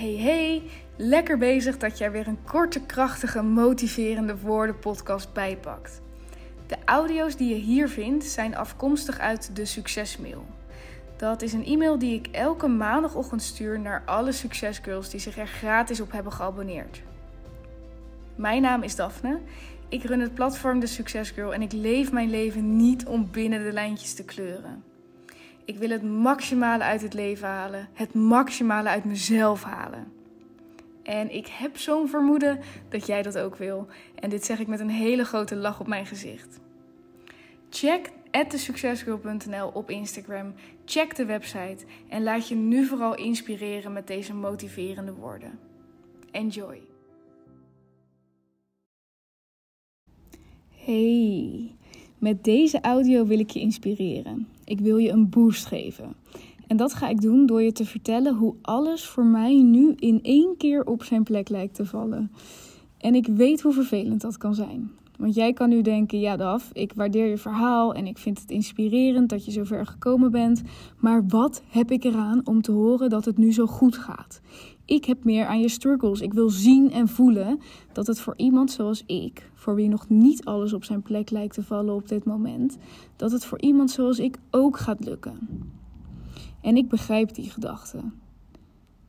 Hey hey, lekker bezig dat jij weer een korte, krachtige, motiverende woorden podcast bijpakt. De audio's die je hier vindt zijn afkomstig uit de Succesmail. Dat is een e-mail die ik elke maandagochtend stuur naar alle succesgirls die zich er gratis op hebben geabonneerd. Mijn naam is Daphne. Ik run het platform De Succesgirl en ik leef mijn leven niet om binnen de lijntjes te kleuren. Ik wil het maximale uit het leven halen, het maximale uit mezelf halen. En ik heb zo'n vermoeden dat jij dat ook wil. En dit zeg ik met een hele grote lach op mijn gezicht. Check thesuccesgirl.nl op Instagram. Check de website en laat je nu vooral inspireren met deze motiverende woorden. Enjoy. Hey, met deze audio wil ik je inspireren. Ik wil je een boost geven. En dat ga ik doen door je te vertellen hoe alles voor mij nu in één keer op zijn plek lijkt te vallen. En ik weet hoe vervelend dat kan zijn. Want jij kan nu denken: ja, Daf, ik waardeer je verhaal en ik vind het inspirerend dat je zo ver gekomen bent. Maar wat heb ik eraan om te horen dat het nu zo goed gaat? Ik heb meer aan je struggles. Ik wil zien en voelen dat het voor iemand zoals ik, voor wie nog niet alles op zijn plek lijkt te vallen op dit moment, dat het voor iemand zoals ik ook gaat lukken. En ik begrijp die gedachte.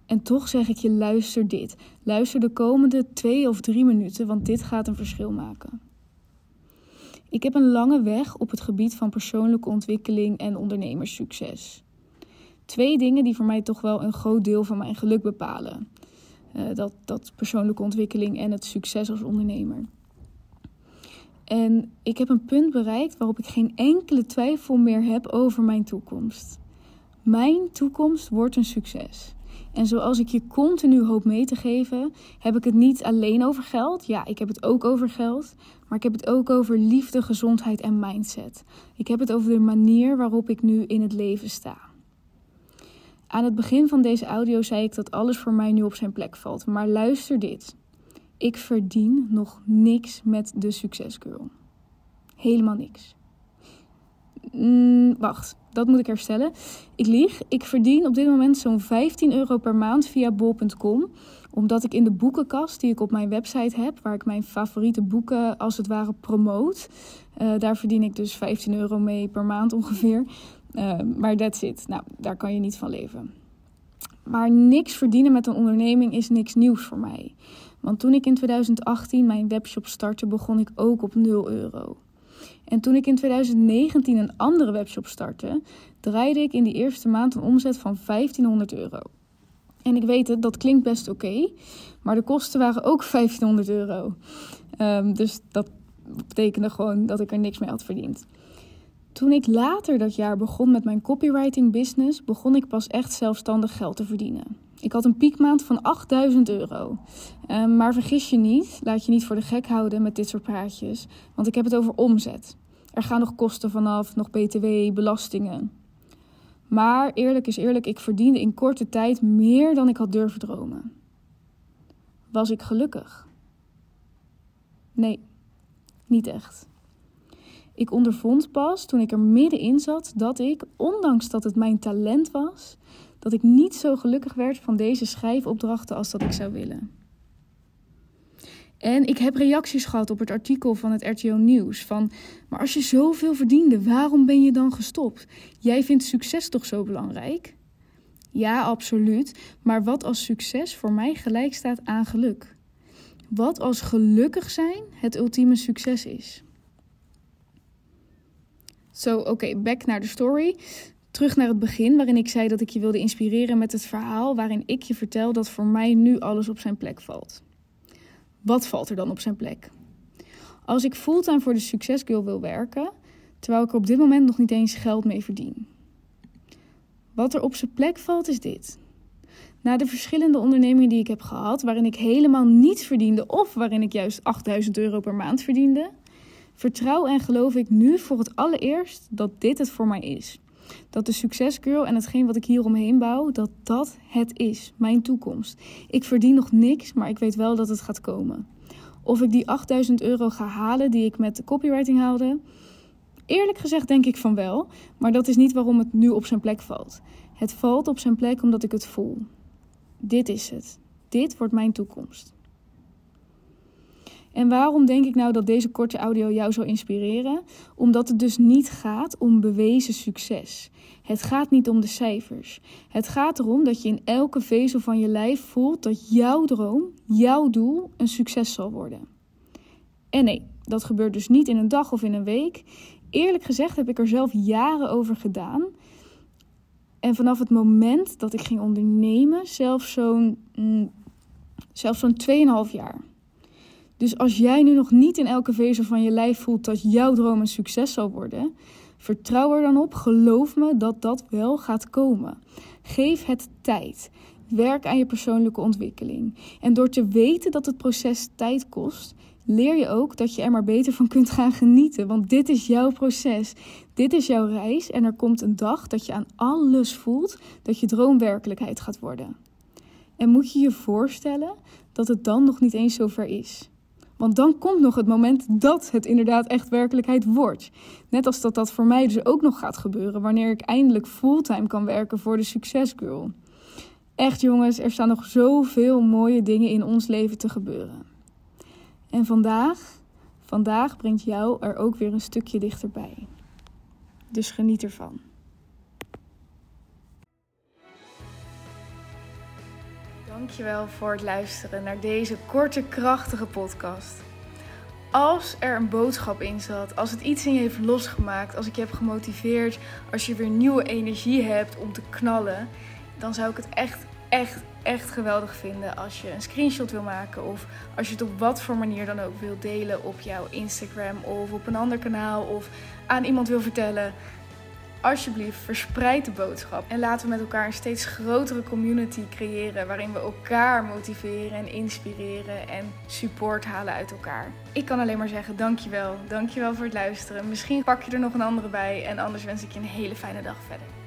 En toch zeg ik je: luister dit. Luister de komende twee of drie minuten, want dit gaat een verschil maken. Ik heb een lange weg op het gebied van persoonlijke ontwikkeling en ondernemerssucces. Twee dingen die voor mij toch wel een groot deel van mijn geluk bepalen. Uh, dat, dat persoonlijke ontwikkeling en het succes als ondernemer. En ik heb een punt bereikt waarop ik geen enkele twijfel meer heb over mijn toekomst. Mijn toekomst wordt een succes. En zoals ik je continu hoop mee te geven, heb ik het niet alleen over geld. Ja, ik heb het ook over geld. Maar ik heb het ook over liefde, gezondheid en mindset. Ik heb het over de manier waarop ik nu in het leven sta. Aan het begin van deze audio zei ik dat alles voor mij nu op zijn plek valt. Maar luister dit. Ik verdien nog niks met de succesgirl. Helemaal niks. Mm, wacht, dat moet ik herstellen. Ik lieg. Ik verdien op dit moment zo'n 15 euro per maand via bol.com. Omdat ik in de boekenkast die ik op mijn website heb, waar ik mijn favoriete boeken als het ware promoot, uh, daar verdien ik dus 15 euro mee per maand ongeveer. Uh, maar that's it. Nou, daar kan je niet van leven. Maar niks verdienen met een onderneming is niks nieuws voor mij. Want toen ik in 2018 mijn webshop startte, begon ik ook op 0 euro. En toen ik in 2019 een andere webshop startte, draaide ik in die eerste maand een omzet van 1500 euro. En ik weet het, dat klinkt best oké, maar de kosten waren ook 1500 euro. Um, dus dat betekende gewoon dat ik er niks mee had verdiend. Toen ik later dat jaar begon met mijn copywriting business, begon ik pas echt zelfstandig geld te verdienen. Ik had een piekmaand van 8000 euro. Um, maar vergis je niet, laat je niet voor de gek houden met dit soort praatjes, want ik heb het over omzet. Er gaan nog kosten vanaf, nog btw, belastingen. Maar eerlijk is eerlijk, ik verdiende in korte tijd meer dan ik had durven dromen. Was ik gelukkig? Nee, niet echt. Ik ondervond pas toen ik er middenin zat dat ik, ondanks dat het mijn talent was, dat ik niet zo gelukkig werd van deze schrijfopdrachten als dat ik zou willen. En ik heb reacties gehad op het artikel van het RTO Nieuws van, maar als je zoveel verdiende, waarom ben je dan gestopt? Jij vindt succes toch zo belangrijk? Ja, absoluut. Maar wat als succes voor mij gelijk staat aan geluk? Wat als gelukkig zijn het ultieme succes is? Zo, oké, okay, back naar de story. Terug naar het begin, waarin ik zei dat ik je wilde inspireren met het verhaal waarin ik je vertel dat voor mij nu alles op zijn plek valt. Wat valt er dan op zijn plek? Als ik fulltime voor de Succesgirl wil werken, terwijl ik er op dit moment nog niet eens geld mee verdien. Wat er op zijn plek valt is dit. Na de verschillende ondernemingen die ik heb gehad, waarin ik helemaal niets verdiende of waarin ik juist 8000 euro per maand verdiende, vertrouw en geloof ik nu voor het allereerst dat dit het voor mij is. Dat de succesgirl en hetgeen wat ik hier omheen bouw, dat dat het is, mijn toekomst. Ik verdien nog niks, maar ik weet wel dat het gaat komen. Of ik die 8000 euro ga halen die ik met copywriting haalde, Eerlijk gezegd denk ik van wel, maar dat is niet waarom het nu op zijn plek valt. Het valt op zijn plek omdat ik het voel. Dit is het. Dit wordt mijn toekomst. En waarom denk ik nou dat deze korte audio jou zal inspireren? Omdat het dus niet gaat om bewezen succes. Het gaat niet om de cijfers. Het gaat erom dat je in elke vezel van je lijf voelt dat jouw droom, jouw doel, een succes zal worden. En nee, dat gebeurt dus niet in een dag of in een week. Eerlijk gezegd heb ik er zelf jaren over gedaan. En vanaf het moment dat ik ging ondernemen, zelfs zo'n mm, zelfs zo'n 2,5 jaar. Dus als jij nu nog niet in elke vezel van je lijf voelt dat jouw droom een succes zal worden, vertrouw er dan op, geloof me dat dat wel gaat komen. Geef het tijd. Werk aan je persoonlijke ontwikkeling. En door te weten dat het proces tijd kost, leer je ook dat je er maar beter van kunt gaan genieten. Want dit is jouw proces. Dit is jouw reis. En er komt een dag dat je aan alles voelt dat je droom werkelijkheid gaat worden. En moet je je voorstellen dat het dan nog niet eens zover is. Want dan komt nog het moment dat het inderdaad echt werkelijkheid wordt. Net als dat dat voor mij dus ook nog gaat gebeuren wanneer ik eindelijk fulltime kan werken voor de Succesgirl. Echt jongens, er staan nog zoveel mooie dingen in ons leven te gebeuren. En vandaag, vandaag brengt jou er ook weer een stukje dichterbij. Dus geniet ervan. Dankjewel voor het luisteren naar deze korte, krachtige podcast. Als er een boodschap in zat, als het iets in je heeft losgemaakt, als ik je heb gemotiveerd, als je weer nieuwe energie hebt om te knallen, dan zou ik het echt, echt, echt geweldig vinden als je een screenshot wil maken of als je het op wat voor manier dan ook wil delen op jouw Instagram of op een ander kanaal of aan iemand wil vertellen. Alsjeblieft, verspreid de boodschap en laten we met elkaar een steeds grotere community creëren waarin we elkaar motiveren en inspireren en support halen uit elkaar. Ik kan alleen maar zeggen dankjewel. Dankjewel voor het luisteren. Misschien pak je er nog een andere bij en anders wens ik je een hele fijne dag verder.